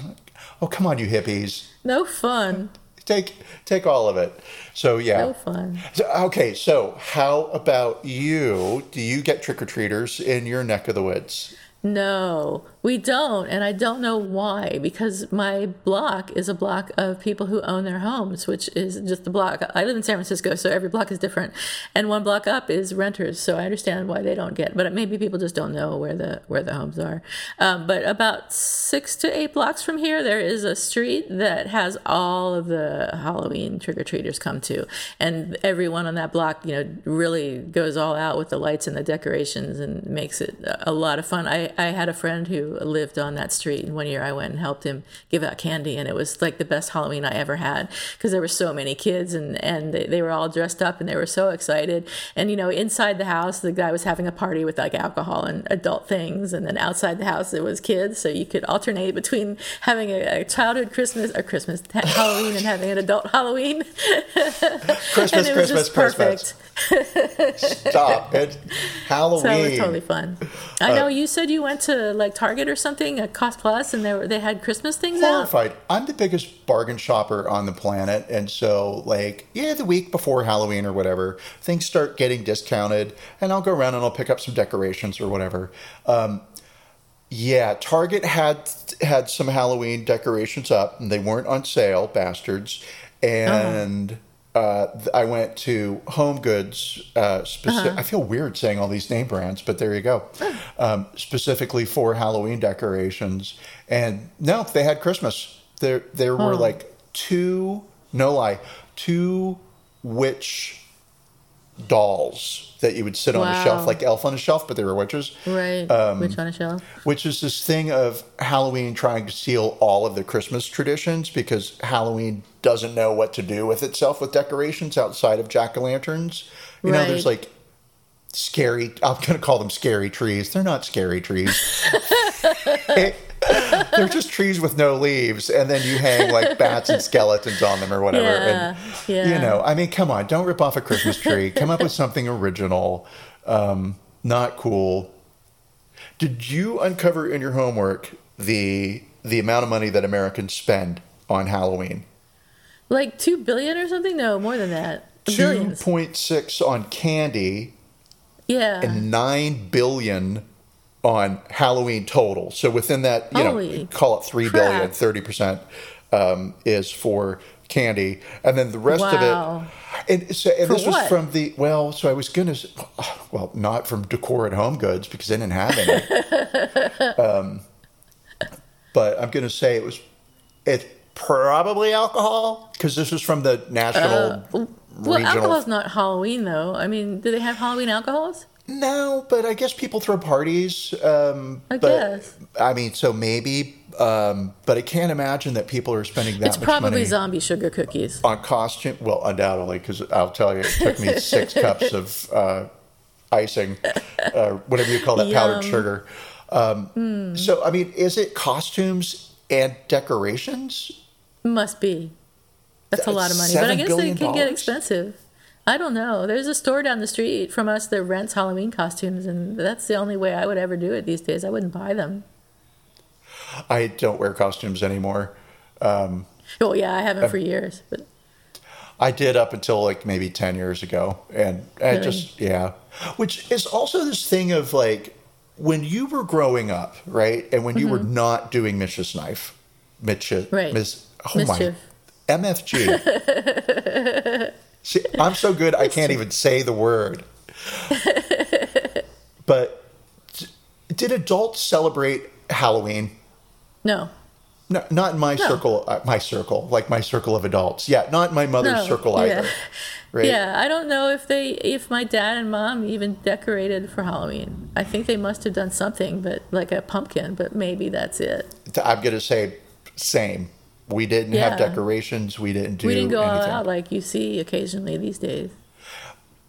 oh, come on, you hippies! No fun. Take take all of it. So yeah, no fun. So, okay, so how about you? Do you get trick or treaters in your neck of the woods? No, we don't. And I don't know why, because my block is a block of people who own their homes, which is just the block. I live in San Francisco, so every block is different. And one block up is renters, so I understand why they don't get, but maybe people just don't know where the where the homes are. Um, but about six to eight blocks from here, there is a street that has all of the Halloween trick or treaters come to. And everyone on that block, you know, really goes all out with the lights and the decorations and makes it a lot of fun. I, I had a friend who lived on that street, and one year I went and helped him give out candy, and it was like the best Halloween I ever had because there were so many kids, and and they, they were all dressed up, and they were so excited. And you know, inside the house, the guy was having a party with like alcohol and adult things, and then outside the house it was kids, so you could alternate between having a, a childhood Christmas or Christmas Halloween and having an adult Halloween. Christmas, Christmas, Christmas. Stop it. Halloween. So it was totally fun. I know uh, you said you went to like Target Target or something, a Cost Plus, and they were they had Christmas things out. I'm the biggest bargain shopper on the planet, and so like yeah, the week before Halloween or whatever, things start getting discounted, and I'll go around and I'll pick up some decorations or whatever. Um, yeah, Target had had some Halloween decorations up, and they weren't on sale, bastards. And uh, I went to Home Goods. Uh, speci- I feel weird saying all these name brands, but there you go. Um, specifically for Halloween decorations, and no, they had Christmas. There, there were like two, no lie, two witch dolls that you would sit on a shelf, like Elf on a shelf, but they were witches Right. Um, Which on a shelf? which is this thing of Halloween trying to steal all of the Christmas traditions because Halloween doesn't know what to do with itself with decorations outside of jack o' lanterns. You know, there's like scary, I'm going to call them scary trees. They're not scary trees. They're just trees with no leaves, and then you hang like bats and skeletons on them or whatever. Yeah, and, yeah. You know, I mean, come on, don't rip off a Christmas tree. Come up with something original, um, not cool. Did you uncover in your homework the the amount of money that Americans spend on Halloween? Like two billion or something? No, more than that. Two point six on candy Yeah. and nine billion on Halloween total. So within that, you Holy know, call it three billion, crap. thirty percent um, is for candy, and then the rest Wow. of it. And, so, and this was from the well. So I was gonna, well, not from Decor at Home Goods because they didn't have any. um, but I'm gonna say it was. It's probably alcohol because this was from the national. well, regional alcohol's not Halloween though. I mean, do they have Halloween alcohols? No, but I guess people throw parties. Um, I but, guess. I mean, so maybe, um, but I can't imagine that people are spending that It's much probably money zombie sugar cookies. on costume. Well, undoubtedly, because I'll tell you, it took me six cups of uh, icing, uh, whatever you call that, powdered sugar. Um, So, I mean, is it costumes and decorations? Must be. That's a lot of money. But I guess billion can get expensive. I don't know. There's a store down the street from us that rents Halloween costumes, and that's the only way I would ever do it these days. I wouldn't buy them. I don't wear costumes anymore. Um, Oh yeah, I haven't for years. But I did up until like maybe 10 years ago. And I Really? just, yeah. Which is also this thing of like when you were growing up, right? And when you were not doing Mischief Knife, Mm-hmm. Right. Miss, oh Mischief. my, MFG. See, I'm so good, I can't even say the word. but d- did adults celebrate Halloween? no, No, not in my No. circle, uh, my circle, like my circle of adults. Yeah, not in my mother's No, circle yeah. either. Right? yeah, I don't know if they, if my dad and mom even decorated for Halloween. I think they must have done something, but like a pumpkin. But maybe that's it. I'm going to say same. We didn't have decorations. We didn't do we didn't go all anything. out like you see occasionally these days.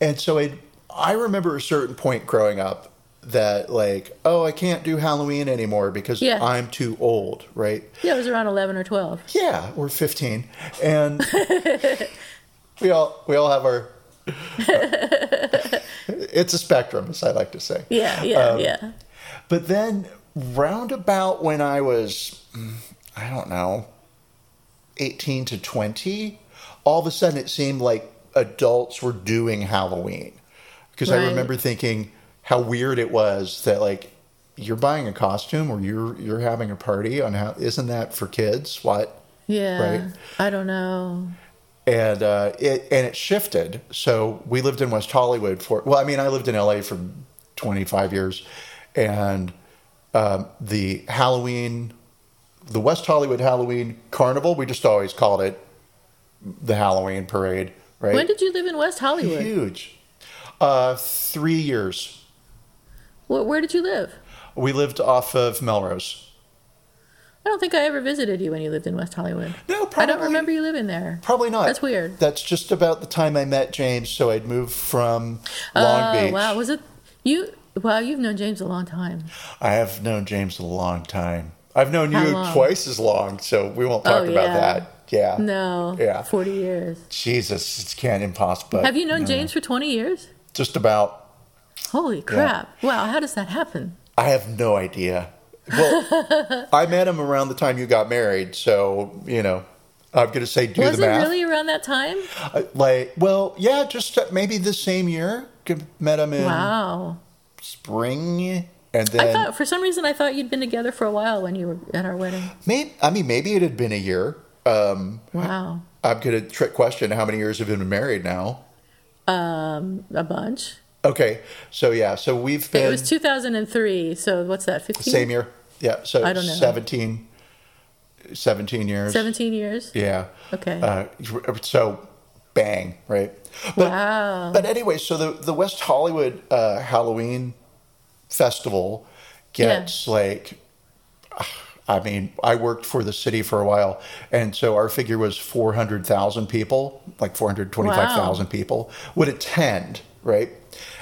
And so it, I remember a certain point growing up that like, oh, I can't do Halloween anymore because Yeah. I'm too old, right? Yeah, it was around eleven or twelve. Yeah, we're 15, and we all we all have our. it's a spectrum, as I like to say. Yeah, yeah, Um, yeah. But then, roundabout when I was, mm, I don't know, 18 to 20, all of a sudden it seemed like adults were doing Halloween. Because I remember thinking how weird it was that, like, you're buying a costume or you're you're having a party on how isn't that for kids what Yeah, Right. I don't know. and uh, it and it shifted. So we lived in West Hollywood for well, I mean, I lived in LA for 25 years, and um, the Halloween, the West Hollywood Halloween Carnival, we just always called it the Halloween parade, right? When did you live in West Hollywood? Huge. Uh, three years. Where, where did you live? We lived off of Melrose. I don't think I ever visited you when you lived in West Hollywood. No, I don't remember you living there. Probably not. That's weird. That's just about the time I met James. So I'd moved from Long oh, Beach. wow. Was it you? Wow, you've known James a long time. I have known James a long time. I've known How you long? twice as long, so we won't talk Oh, about yeah. that. Yeah. No, Yeah. 40 years. Jesus, it's can't impossible. Have you known James for 20 years? Just about. Holy crap. Wow, how does that happen? I have no idea. Well, I met him around the time you got married, so you know, I'm going to say do Was the it math. really around that time? Uh, like, well, yeah, just uh, maybe the same year. Met him in Wow. spring, and I thought for some reason I thought you'd been together for a while when you were at our wedding. maybe I mean maybe it had been a year. Um, Wow. I'm going to trick question: How many years have you been married now? Um, a bunch. Okay, so yeah, so we've been It was 2003. So what's that? 15? same year. Yeah, so I don't know. 17, 17 years. 17 years. Yeah. Okay. Uh, so, bang, right? But, wow. But anyway, so the the West Hollywood uh, Halloween festival gets like, I mean, I worked for the city for a while, and so our figure was four hundred thousand people, like four hundred twenty five thousand people would attend, right?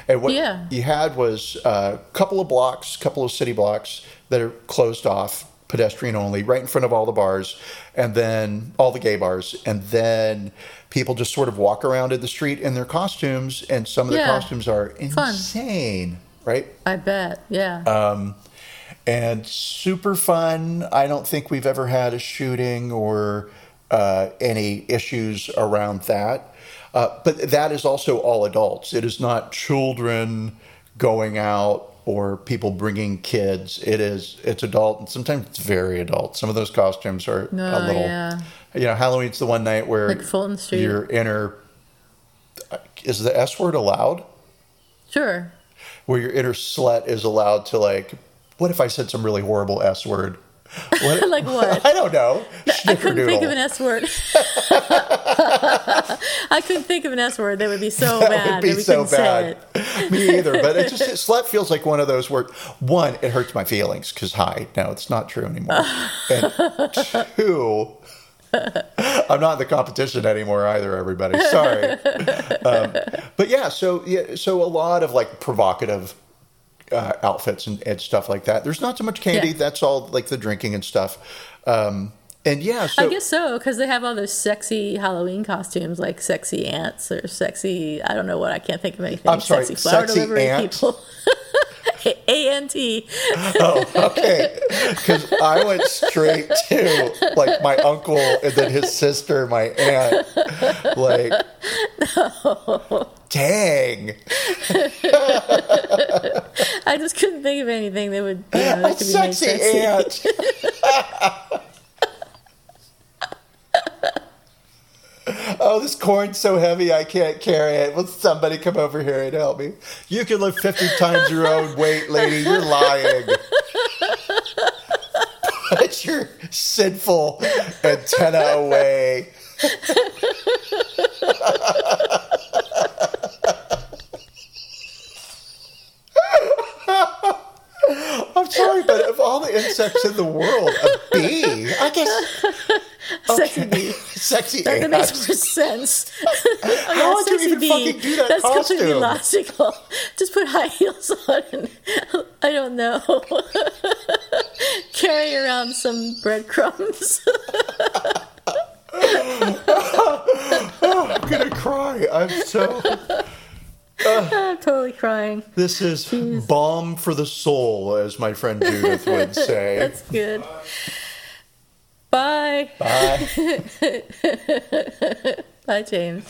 And what Yeah. you had was a couple of blocks, couple of city blocks that are closed off, pedestrian only, right in front of all the bars, and then all the gay bars, and then people just sort of walk around in the street in their costumes, and some of the Yeah. costumes are Fun. Right? I bet. Yeah. Uh, And super fun. I don't think we've ever had a shooting or uh, any issues around that. Uh, but that is also all adults. It is not children going out or people bringing kids. It is it's adult and sometimes it's very adult. Some of those costumes are a Oh, little. yeah. You know, Halloween's the one night where Like Fulton Street. your inner is the S word allowed? sure. Where your inner slut is allowed to like. What if I said some really horrible S word? What, Like what? I don't know. I couldn't think of an S word. I couldn't think of an S word that would be so bad. That bad would be so bad. Me either. But it just it, slut feels like one of those where one, it hurts my feelings because hi, no, it's not true anymore. and two, I'm not in the competition anymore either. Everybody, sorry. Um, but yeah, so yeah, so a lot of like provocative. Uh, outfits and, and stuff like that. There's not so much candy. Yeah. That's all like the drinking and stuff. Um, and yeah, so I guess so, because they have all those sexy Halloween costumes, like sexy ants or sexy, I don't know what, I can't think of anything. I'm sorry, sexy flower sexy delivery ant? people. A N T. Oh, okay. Because I went straight to like my uncle and then his sister, my aunt. Like, no. dang, I just couldn't think of anything that would, you know, that could be made sexy sexy. aunt. oh, this corn's so heavy I can't carry it. Will somebody come over here and help me? You can lift 50 times your own weight, lady. You're lying. Put your sinful antenna away. I'm sorry, but of all the insects in the world, a bee, I guess. Sexy bee. Sexy That, that makes more sense. oh, yeah, How would you even bee. fucking do that That's completely costume? logical. Just put high heels on and I don't know. Carry around some breadcrumbs. I'm gonna cry. I'm so. I'm totally crying. This is balm for the soul, as my friend Judith would say. That's good. Bye. Bye. Bye, James.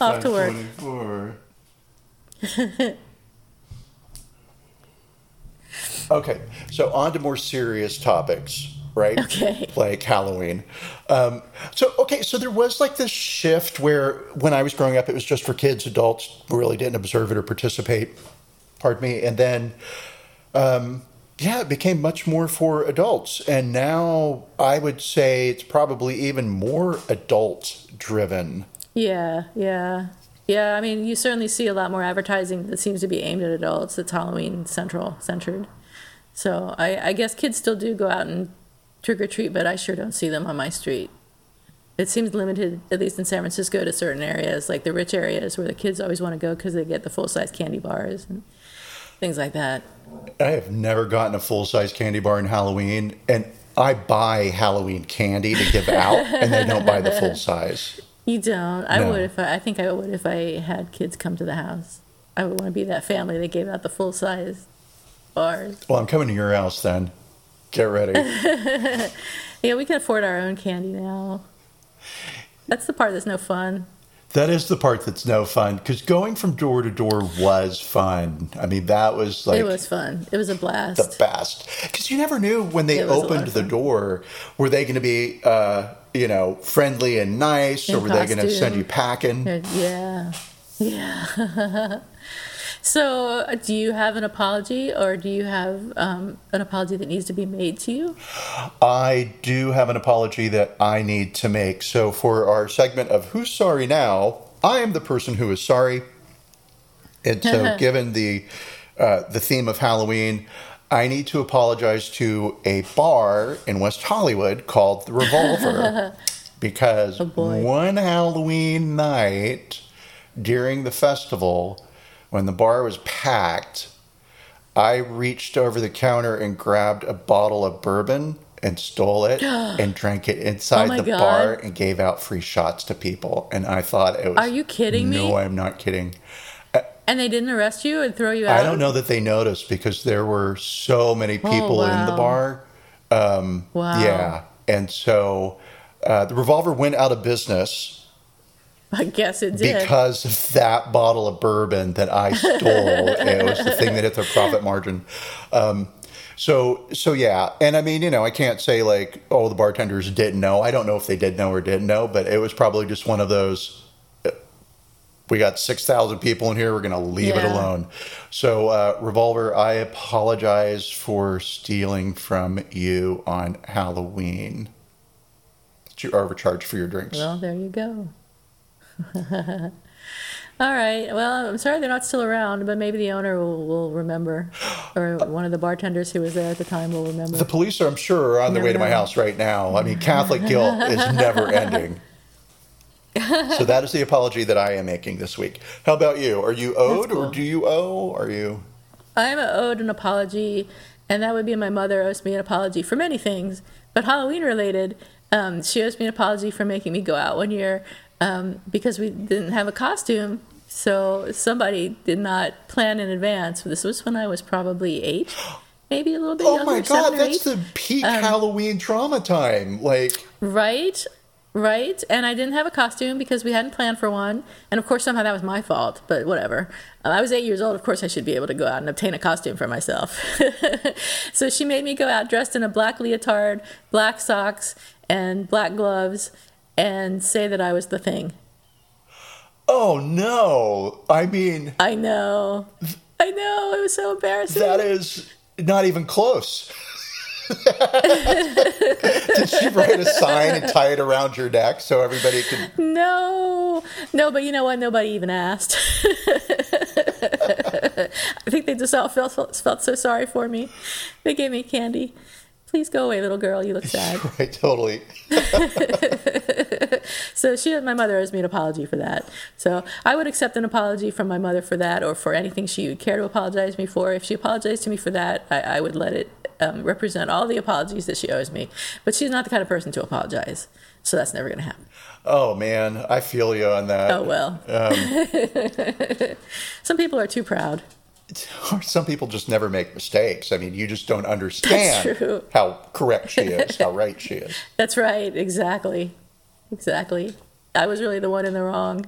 Off to work. 24. okay, so on to more serious topics, right? Okay. Like Halloween. Um, so, okay, so there was like this shift where when I was growing up, it was just for kids, adults really didn't observe it or participate. Pardon me. And then um, yeah, it became much more for adults. And now I would say it's probably even more adult driven. Yeah, yeah. Yeah, I mean, you certainly see a lot more advertising that seems to be aimed at adults It's Halloween central centered. So I, I guess kids still do go out and trick or treat, but I sure don't see them on my street. It seems limited, at least in San Francisco, to certain areas, like the rich areas where the kids always want to go because they get the full size candy bars and things like that. I have never gotten a full size candy bar in Halloween, and I buy Halloween candy to give out, and they don't buy the full size. You don't. I No. would if I, I think I would if I had kids come to the house. I would want to be that family that gave out the full size bars. Well, I'm coming to your house then. Get ready. Yeah, we can afford our own candy now. That's the part that's no fun. That is the part that's no fun because going from door to door was fun. I mean, that was like it was fun. It was a blast. the best because you never knew when they It was a lot opened the door were they going to be uh, you know friendly and nice or In were they going to send you packing Yeah. Yeah. so, do you have an apology or do you have um, an apology that needs to be made to you? i do have an apology that i need to make. So for our segment of who's sorry now i am the person who is sorry. And so given the uh, the theme of halloween i need to apologize to a bar in west hollywood called the revolver because Oh, one halloween night during the festival when the bar was packed i reached over the counter and grabbed a bottle of bourbon and stole it and drank it inside Oh the God. bar and gave out free shots to people and i thought it was Are you kidding me? no i'm not kidding And they didn't arrest you and throw you out? I don't know that they noticed because there were so many people in the bar. Um, Wow. Yeah. And so uh, the revolver went out of business I guess it did. because of that bottle of bourbon that I stole. it was the thing that hit their profit margin. Um, so, so yeah, and I mean, you know, I can't say like, oh, the bartenders didn't know. I don't know if they did know or didn't know, but it was probably just one of those. uh, We got six thousand people in here. We're going to leave it alone. So, uh, revolver, I apologize for stealing from you on Halloween. You overcharged for your drinks. Well, there you go. All right. Well, I'm sorry they're not still around, but maybe the owner will, will remember, or one of the bartenders who was there at the time will remember. The police, I'm sure, are on their way to my house right now. I mean, Catholic guilt is never ending. So that is the apology that I am making this week. How about you? Are you owed or do you owe? Are you? I'm owed an apology, and that would be my mother owes me an apology for many things, but Halloween related. Um, she owes me an apology for making me go out one year um, because we didn't have a costume. So somebody did not plan in advance. This was when I was probably eight, maybe a little bit Oh younger, my God, that's. Um, the peak Halloween trauma time. Like, Right, right. And I didn't have a costume because we hadn't planned for one. And of course, somehow that was my fault, but whatever. Uh, I was eight years old. Of course, I should be able to go out and obtain a costume for myself. so she made me go out dressed in a black leotard, black socks, and black gloves and say that I was the thing. oh no. I mean, I know. I know. It was so embarrassing. that is not even close. Did she write a sign and tie it around your neck so everybody could? No, no, but you know what? Nobody even asked. I think they just all felt felt so sorry for me. They gave me candy. Please go away, little girl. You look sad. Right, totally. So she, my mother, owes me an apology for that. So I would accept an apology from my mother for that, or for anything she would care to apologize me for. If she apologized to me for that, I, I would let it um, represent all the apologies that she owes me. But she's not the kind of person to apologize, so that's never going to happen. Oh man, I feel you on that. Oh well. Some people are too proud. Or some people just never make mistakes. I mean, you just don't understand how correct she is, how right she is. That's right. Exactly. Exactly. I was really the one in the wrong.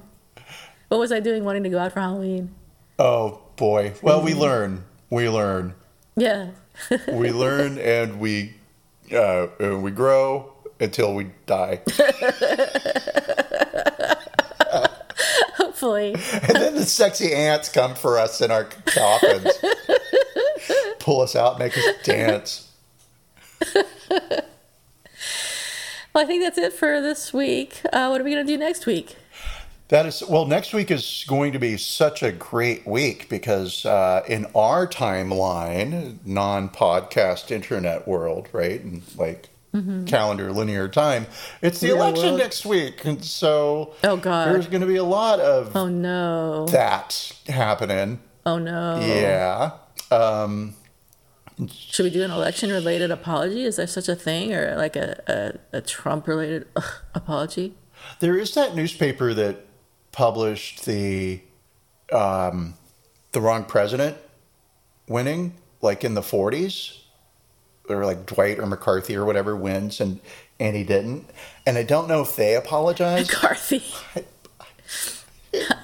What was I doing wanting to go out for Halloween? Oh boy. Well, we learn. We learn. Yeah. We learn, and we uh, and we grow until we die. Hopefully. And then the sexy ants come for us in our coffins, pull us out, make us dance. Well, I think that's it for this week. Uh, what are we going to do next week? That is well. Next week is going to be such a great week because uh, in our timeline, non-podcast internet world, right, and like calendar linear time, it's the Real election world. next week, and so Oh, God. there's going to be a lot of Oh, no. that happening. Oh, no. Yeah. Um, Should we do an election related apology? Is there such a thing? Or like a, a, a Trump related apology? there is that newspaper that published the um, the wrong president winning, like in the 40s. Or like Dwight or McCarthy or whatever wins, and and he didn't. And I don't know if they apologized. McCarthy.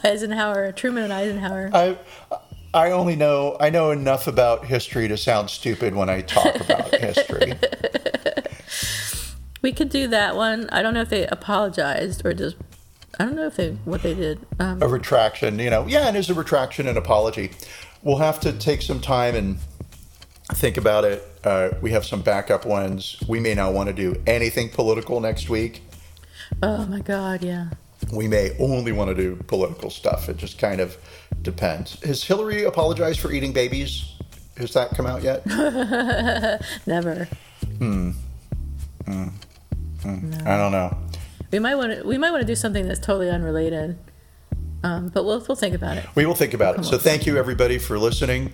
Eisenhower, Truman and Eisenhower. I I only know I know enough about history to sound stupid when I talk about history. We could do that one. I don't know if they apologized or just. I don't know if they what they did. Um, A retraction, you know, yeah, and there's a retraction and apology. We'll have to take some time and think about it. Uh, we have some backup ones. We may not want to do anything political next week. oh my God, yeah. We may only want to do political stuff. It just kind of depends. Has Hillary apologized for eating babies? Has that come out yet? Never. Hmm. Hmm. No. I don't know. We might want to. We might want to do something that's totally unrelated. Um, but we'll we'll think about it. We will think about it. So thank you everybody for listening.